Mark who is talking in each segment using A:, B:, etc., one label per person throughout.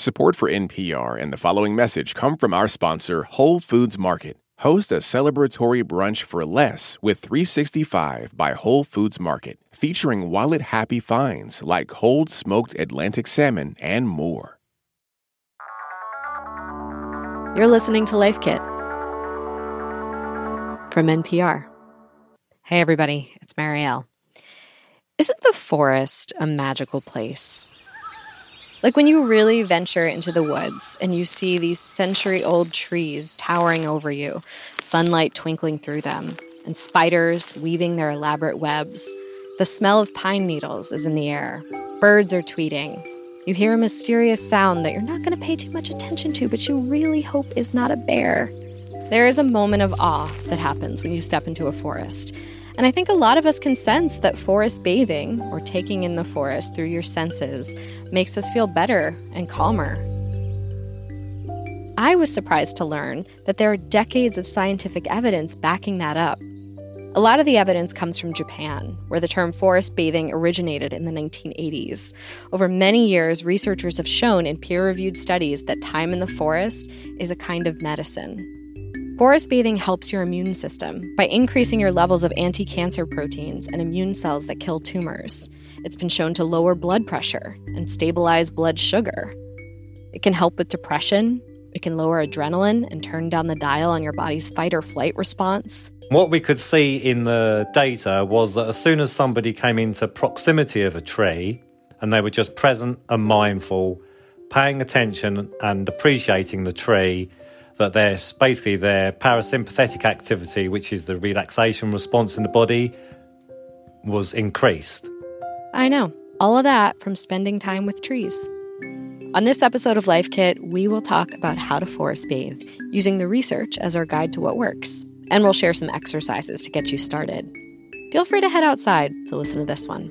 A: Support for NPR and the following message come from our sponsor, Whole Foods Market. Host a celebratory brunch for less with 365 by Whole Foods Market, featuring wallet happy finds like cold smoked Atlantic salmon and more.
B: You're listening to Life Kit from NPR. Hey, everybody, it's Marielle. Isn't the forest a magical place? Like when you really venture into the woods and you see these century old trees towering over you, sunlight twinkling through them, and spiders weaving their elaborate webs. The smell of pine needles is in the air. Birds are tweeting. You hear a mysterious sound that you're not going to pay too much attention to, but you really hope is not a bear. There is a moment of awe that happens when you step into a forest. And I think a lot of us can sense that forest bathing, or taking in the forest through your senses, makes us feel better and calmer. I was surprised to learn that there are decades of scientific evidence backing that up. A lot of the evidence comes from Japan, where the term forest bathing originated in the 1980s. Over many years, researchers have shown in peer reviewed studies that time in the forest is a kind of medicine. Forest bathing helps your immune system by increasing your levels of anti cancer proteins and immune cells that kill tumors. It's been shown to lower blood pressure and stabilize blood sugar. It can help with depression. It can lower adrenaline and turn down the dial on your body's fight or flight response.
C: What we could see in the data was that as soon as somebody came into proximity of a tree and they were just present and mindful, paying attention and appreciating the tree, that their basically their parasympathetic activity, which is the relaxation response in the body, was increased.
B: I know. All of that from spending time with trees. On this episode of Life Kit, we will talk about how to forest bathe using the research as our guide to what works. And we'll share some exercises to get you started. Feel free to head outside to listen to this one.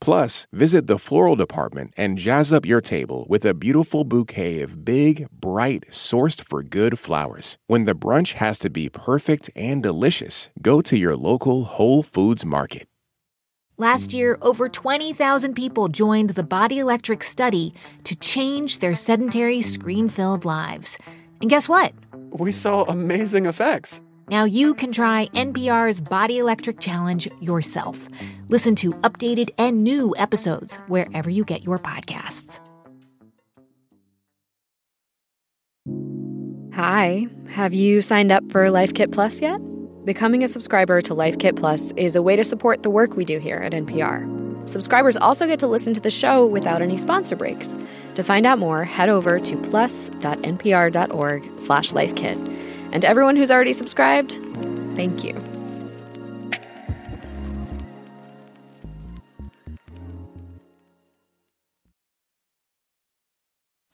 A: Plus, visit the floral department and jazz up your table with a beautiful bouquet of big, bright, sourced for good flowers. When the brunch has to be perfect and delicious, go to your local Whole Foods market.
D: Last year, over 20,000 people joined the Body Electric study to change their sedentary, screen filled lives. And guess what?
E: We saw amazing effects.
D: Now you can try NPR's Body Electric Challenge yourself. Listen to updated and new episodes wherever you get your podcasts.
B: Hi, have you signed up for Life Kit Plus yet? Becoming a subscriber to Life Kit Plus is a way to support the work we do here at NPR. Subscribers also get to listen to the show without any sponsor breaks. To find out more, head over to plus.npr.org slash lifekit. And to everyone who's already subscribed, thank you.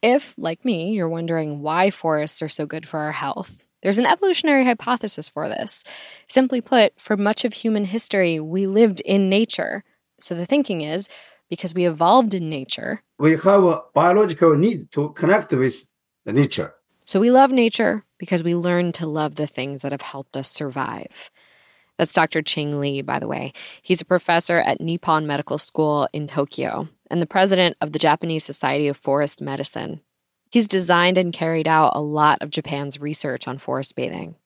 B: If, like me, you're wondering why forests are so good for our health, there's an evolutionary hypothesis for this. Simply put, for much of human history, we lived in nature. So the thinking is because we evolved in nature.
F: We have a biological need to connect with nature.
B: So we love nature because we learn to love the things that have helped us survive. That's Dr. Qing Li, by the way. He's a professor at Nippon Medical School in Tokyo and the president of the Japanese Society of Forest Medicine. He's designed and carried out a lot of Japan's research on forest bathing.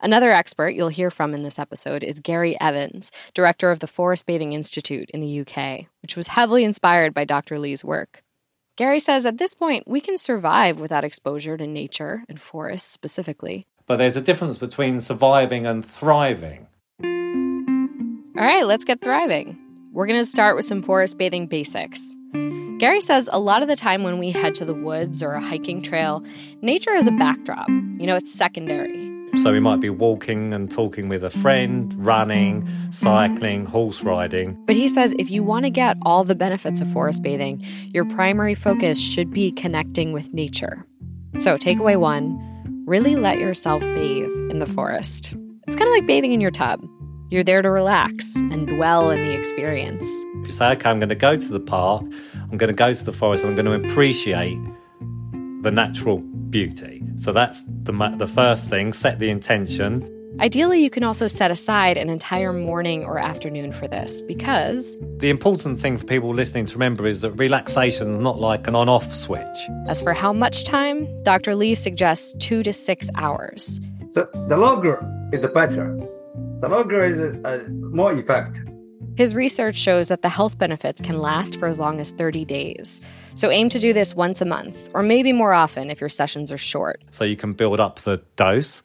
B: Another expert you'll hear from in this episode is Gary Evans, director of the Forest Bathing Institute in the UK, which was heavily inspired by Dr. Li's work. Gary says at this point, we can survive without exposure to nature and forests specifically.
C: but there's a difference between surviving and thriving.
B: All right, let's get thriving. We're going to start with some forest bathing basics. Gary says a lot of the time when we head to the woods or a hiking trail, nature is a backdrop. You know, it's secondary.
C: So we might be mm-hmm. walking and talking with a friend, mm-hmm. running, mm-hmm. cycling, horse riding.
B: But he says if you want to get all the benefits of forest bathing, your primary focus should be connecting with nature. So, takeaway one really let yourself bathe in the forest. It's kind of like bathing in your tub. You're there to relax and dwell in the experience.
C: If you say, okay, I'm going to go to the park, I'm going to go to the forest, I'm going to appreciate the natural beauty. So that's the, the first thing, set the intention.
B: Ideally, you can also set aside an entire morning or afternoon for this because.
C: The important thing for people listening to remember is that relaxation is not like an on off switch.
B: As for how much time, Dr. Li suggests two to six hours.
F: The, the longer is the better. The longer is uh, more effective.
B: His research shows that the health benefits can last for as long as 30 days. So aim to do this once a month, or maybe more often if your sessions are short.
C: So you can build up the dose.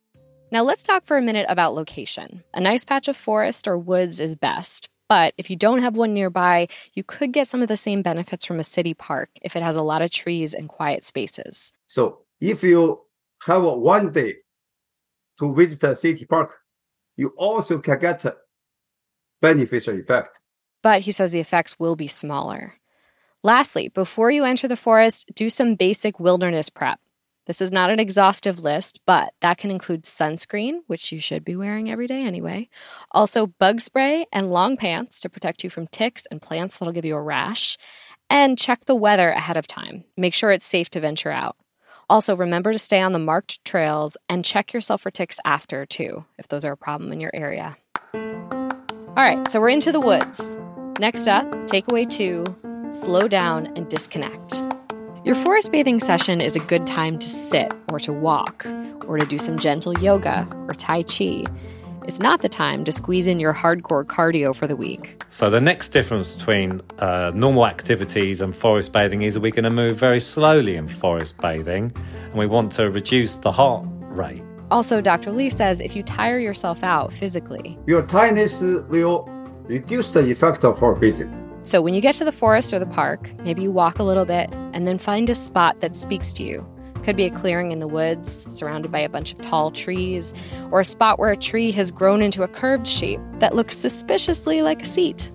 B: Now let's talk for a minute about location. A nice patch of forest or woods is best, but if you don't have one nearby, you could get some of the same benefits from a city park if it has a lot of trees and quiet spaces.
F: So if you have one day to visit a city park, you also can get a beneficial effect.
B: But he says the effects will be smaller. Lastly, before you enter the forest, do some basic wilderness prep. This is not an exhaustive list, but that can include sunscreen, which you should be wearing every day anyway. Also, bug spray and long pants to protect you from ticks and plants that'll give you a rash. And check the weather ahead of time. Make sure it's safe to venture out. Also, remember to stay on the marked trails and check yourself for ticks after, too, if those are a problem in your area. All right, so we're into the woods. Next up, takeaway two slow down and disconnect. Your forest bathing session is a good time to sit or to walk or to do some gentle yoga or Tai Chi. It's not the time to squeeze in your hardcore cardio for the week.
C: So, the next difference between uh, normal activities and forest bathing is that we're going to move very slowly in forest bathing and we want to reduce the heart rate.
B: Also, Dr. Li says if you tire yourself out physically,
F: your tiredness will reduce the effect of bathing.
B: So when you get to the forest or the park, maybe you walk a little bit and then find a spot that speaks to you. Could be a clearing in the woods, surrounded by a bunch of tall trees, or a spot where a tree has grown into a curved shape that looks suspiciously like a seat.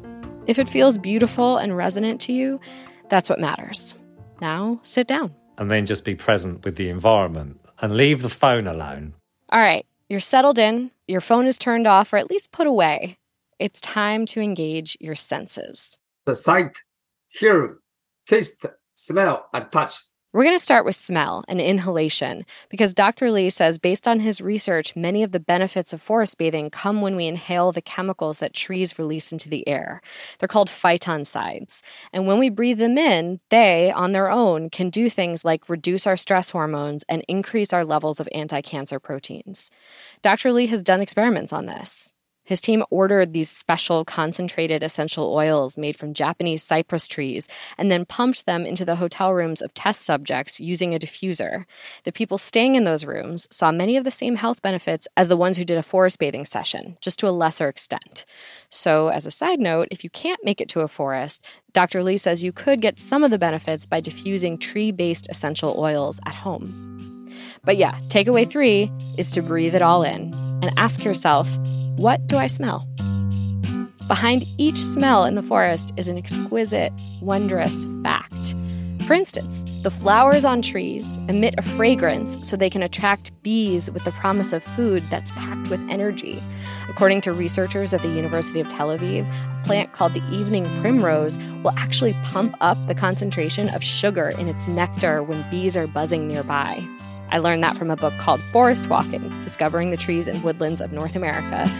B: If it feels beautiful and resonant to you, that's what matters. Now, sit down.
C: And then just be present with the environment and leave the phone alone.
B: All right, you're settled in, your phone is turned off or at least put away. It's time to engage your senses
F: the sight, hear, taste, smell, and touch.
B: We're going to start with smell and inhalation because Dr. Li says, based on his research, many of the benefits of forest bathing come when we inhale the chemicals that trees release into the air. They're called phytoncides. And when we breathe them in, they, on their own, can do things like reduce our stress hormones and increase our levels of anti cancer proteins. Dr. Li has done experiments on this. His team ordered these special concentrated essential oils made from Japanese cypress trees and then pumped them into the hotel rooms of test subjects using a diffuser. The people staying in those rooms saw many of the same health benefits as the ones who did a forest bathing session, just to a lesser extent. So, as a side note, if you can't make it to a forest, Dr. Li says you could get some of the benefits by diffusing tree based essential oils at home. But yeah, takeaway three is to breathe it all in and ask yourself, what do I smell? Behind each smell in the forest is an exquisite, wondrous fact. For instance, the flowers on trees emit a fragrance so they can attract bees with the promise of food that's packed with energy. According to researchers at the University of Tel Aviv, a plant called the evening primrose will actually pump up the concentration of sugar in its nectar when bees are buzzing nearby. I learned that from a book called Forest Walking Discovering the Trees and Woodlands of North America,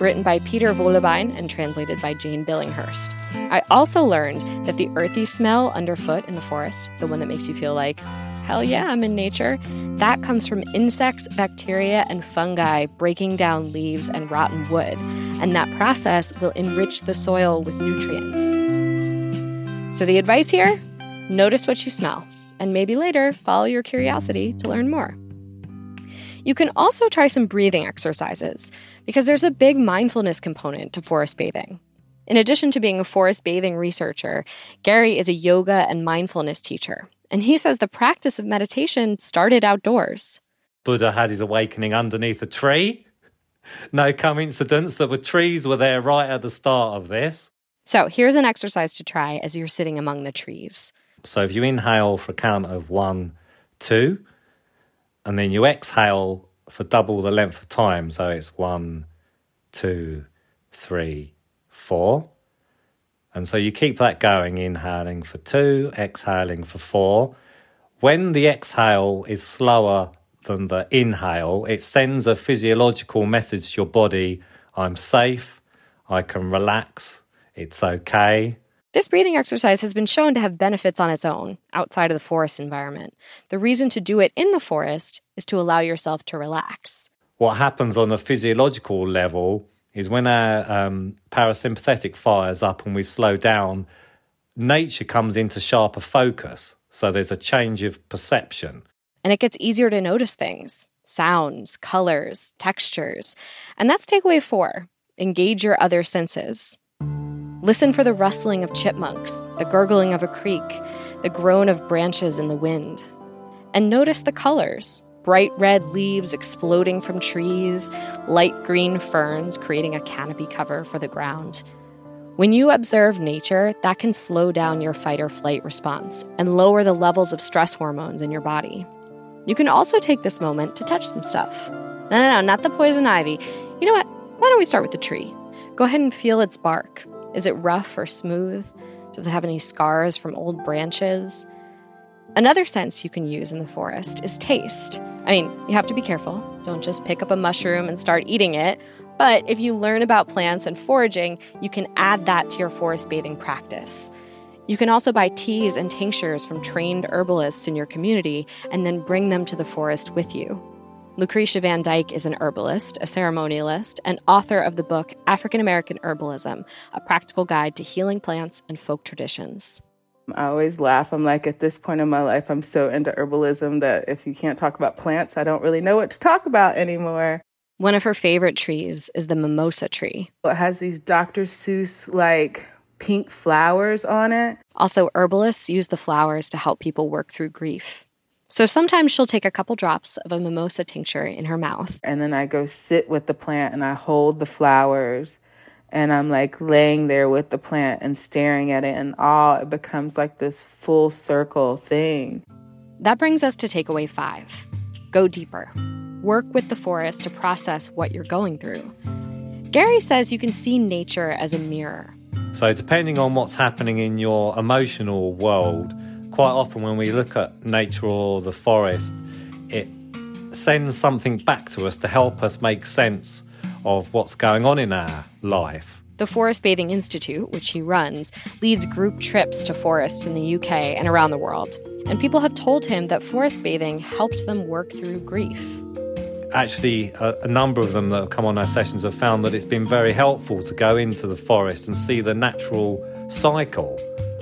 B: written by Peter Wohlleben and translated by Jane Billinghurst. I also learned that the earthy smell underfoot in the forest, the one that makes you feel like, hell yeah, I'm in nature, that comes from insects, bacteria, and fungi breaking down leaves and rotten wood. And that process will enrich the soil with nutrients. So the advice here notice what you smell and maybe later follow your curiosity to learn more. You can also try some breathing exercises because there's a big mindfulness component to forest bathing. In addition to being a forest bathing researcher, Gary is a yoga and mindfulness teacher, and he says the practice of meditation started outdoors.
C: Buddha had his awakening underneath a tree. No coincidence that the trees were there right at the start of this.
B: So here's an exercise to try as you're sitting among the trees.
C: So if you inhale for a count of one, two, and then you exhale for double the length of time. So it's one, two, three, four. And so you keep that going, inhaling for two, exhaling for four. When the exhale is slower than the inhale, it sends a physiological message to your body I'm safe, I can relax, it's okay.
B: This breathing exercise has been shown to have benefits on its own, outside of the forest environment. The reason to do it in the forest is to allow yourself to relax.
C: What happens on a physiological level is when our um, parasympathetic fires up and we slow down, nature comes into sharper focus. So there's a change of perception.
B: And it gets easier to notice things sounds, colors, textures. And that's takeaway four engage your other senses. Listen for the rustling of chipmunks, the gurgling of a creek, the groan of branches in the wind. And notice the colors bright red leaves exploding from trees, light green ferns creating a canopy cover for the ground. When you observe nature, that can slow down your fight or flight response and lower the levels of stress hormones in your body. You can also take this moment to touch some stuff. No, no, no, not the poison ivy. You know what? Why don't we start with the tree? Go ahead and feel its bark. Is it rough or smooth? Does it have any scars from old branches? Another sense you can use in the forest is taste. I mean, you have to be careful. Don't just pick up a mushroom and start eating it. But if you learn about plants and foraging, you can add that to your forest bathing practice. You can also buy teas and tinctures from trained herbalists in your community and then bring them to the forest with you. Lucretia Van Dyke is an herbalist, a ceremonialist, and author of the book African American Herbalism A Practical Guide to Healing Plants and Folk Traditions.
G: I always laugh. I'm like, at this point in my life, I'm so into herbalism that if you can't talk about plants, I don't really know what to talk about anymore.
B: One of her favorite trees is the mimosa tree.
G: It has these Dr. Seuss like pink flowers on it.
B: Also, herbalists use the flowers to help people work through grief. So sometimes she'll take a couple drops of a mimosa tincture in her mouth.
G: And then I go sit with the plant and I hold the flowers and I'm like laying there with the plant and staring at it and all it becomes like this full circle thing.
B: That brings us to takeaway 5. Go deeper. Work with the forest to process what you're going through. Gary says you can see nature as a mirror.
C: So, depending on what's happening in your emotional world, quite often when we look at nature or the forest, it sends something back to us to help us make sense of what's going on in our life.
B: The Forest Bathing Institute, which he runs, leads group trips to forests in the UK and around the world. And people have told him that forest bathing helped them work through grief.
C: Actually, a, a, number of them that have come on our sessions have found that it's been very helpful to go into the forest and see the natural cycle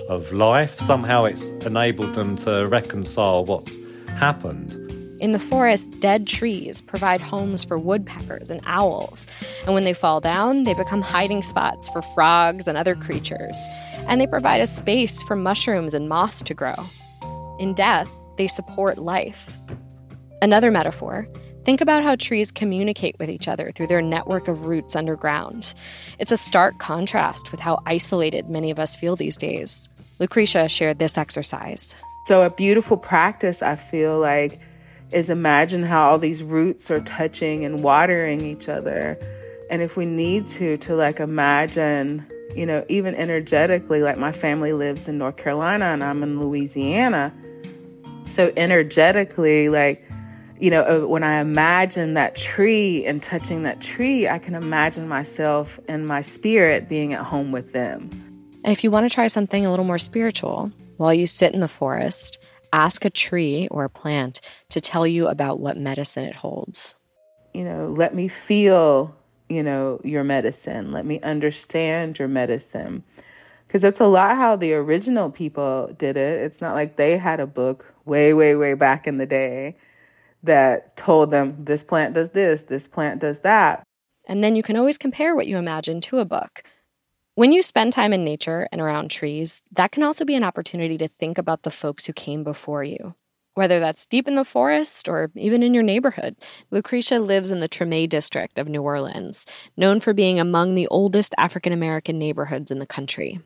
C: of life. Somehow it's enabled them to reconcile what's happened.
B: In the forest, dead trees provide homes for woodpeckers and owls. And when they fall down, they become hiding spots for frogs and other creatures. And they provide a space for mushrooms and moss to grow. In death, they support life. Another metaphor Think about how trees communicate with each other through their network of roots underground. It's a stark contrast with how isolated many of us feel these days. Lucretia shared this exercise.
G: So, a beautiful practice, I feel like, is imagine how all these roots are touching and watering each other. And if we need to, to like imagine, you know, even energetically, like my family lives in North Carolina and I'm in Louisiana. So, energetically, like, you know, uh, when I imagine that tree and touching that tree, I can imagine myself and my spirit being at home with them.
B: And if you want to try something a little more spiritual, while you sit in the forest, ask a tree or a plant to tell you about what medicine it holds.
G: You know, let me feel, you know, your medicine. Let me understand your medicine. Because that's a lot how the original people did it. It's not like they had a book way, way, way back in the day that told them this plant does this, this plant does that.
B: And then you can always compare what you imagine to a book. When you spend time in nature and around trees, that can also be an opportunity to think about the folks who came before you. Whether that's deep in the forest or even in your neighborhood, Lucretia lives in the Treme district of New Orleans, known for being among the oldest African American neighborhoods in the country.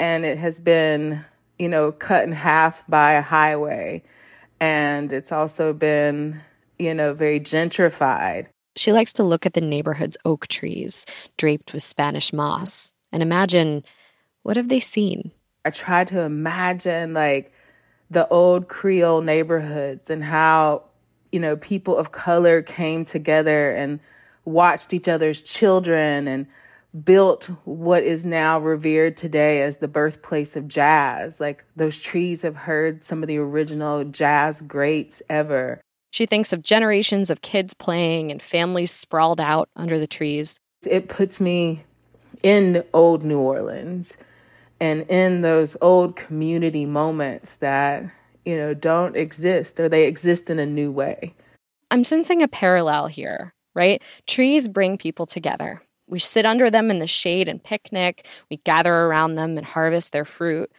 G: And it has been, you know, cut in half by a highway. And it's also been, you know, very gentrified.
B: She likes to look at the neighborhood's oak trees draped with Spanish moss and imagine what have they seen?
G: I try to imagine like the old Creole neighborhoods and how, you know, people of color came together and watched each other's children and built what is now revered today as the birthplace of jazz. Like those trees have heard some of the original jazz greats ever.
B: She thinks of generations of kids playing and families sprawled out under the trees.
G: It puts me in old New Orleans and in those old community moments that, you know, don't exist or they exist in a new way.
B: I'm sensing a parallel here, right? Trees bring people together. We sit under them in the shade and picnic, we gather around them and harvest their fruit.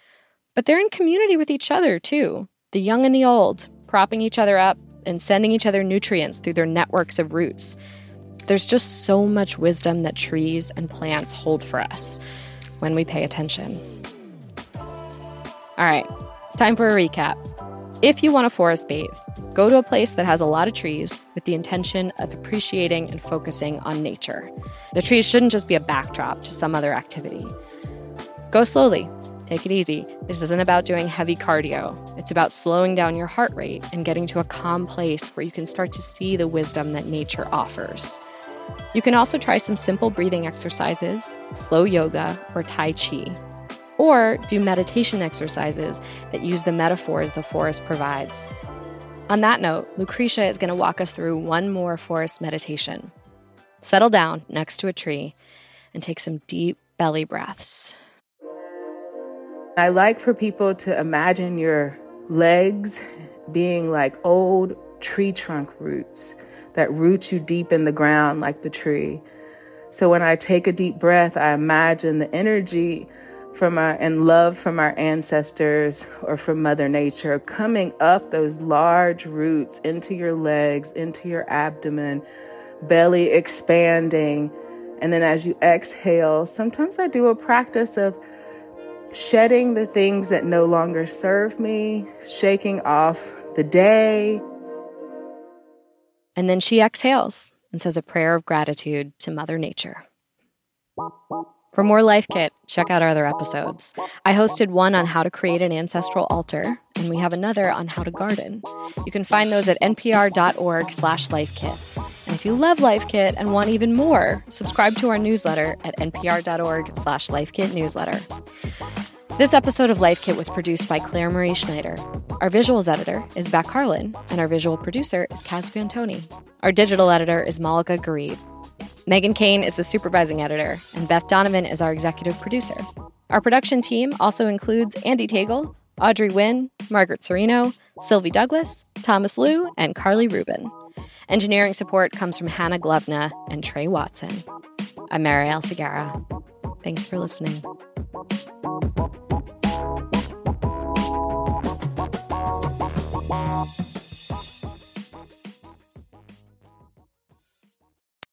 B: But they're in community with each other too, the young and the old, propping each other up and sending each other nutrients through their networks of roots. There's just so much wisdom that trees and plants hold for us when we pay attention. All right, time for a recap. If you want to forest bathe, go to a place that has a lot of trees with the intention of appreciating and focusing on nature. The trees shouldn't just be a backdrop to some other activity. Go slowly, take it easy. This isn't about doing heavy cardio, it's about slowing down your heart rate and getting to a calm place where you can start to see the wisdom that nature offers. You can also try some simple breathing exercises, slow yoga, or Tai Chi, or do meditation exercises that use the metaphors the forest provides. On that note, Lucretia is going to walk us through one more forest meditation. Settle down next to a tree and take some deep belly breaths.
G: I like for people to imagine your legs being like old tree trunk roots that roots you deep in the ground like the tree. So when I take a deep breath, I imagine the energy from our and love from our ancestors or from Mother Nature coming up those large roots into your legs, into your abdomen, belly expanding. And then as you exhale, sometimes I do a practice of shedding the things that no longer serve me, shaking off the day,
B: and then she exhales and says a prayer of gratitude to Mother Nature. For more Life Kit, check out our other episodes. I hosted one on how to create an ancestral altar, and we have another on how to garden. You can find those at npr.org slash lifekit. And if you love Life Kit and want even more, subscribe to our newsletter at npr.org slash lifekitnewsletter. This episode of Life Kit was produced by Claire Marie Schneider. Our visuals editor is Beck Harlan, and our visual producer is Kaz Fantone. Our digital editor is Malika Gharib. Meghan Keane is the supervising editor, and Beth Donovan is our executive producer. Our production team also includes Andy Tagle, Audrey Nguyen, Margaret Cirino, Sylvie Douglis, Thomas Lu, and Carly Rubin. Engineering support comes from Hannah Gluvna and Trey Watson. I'm Marielle Segarra. Thanks for listening.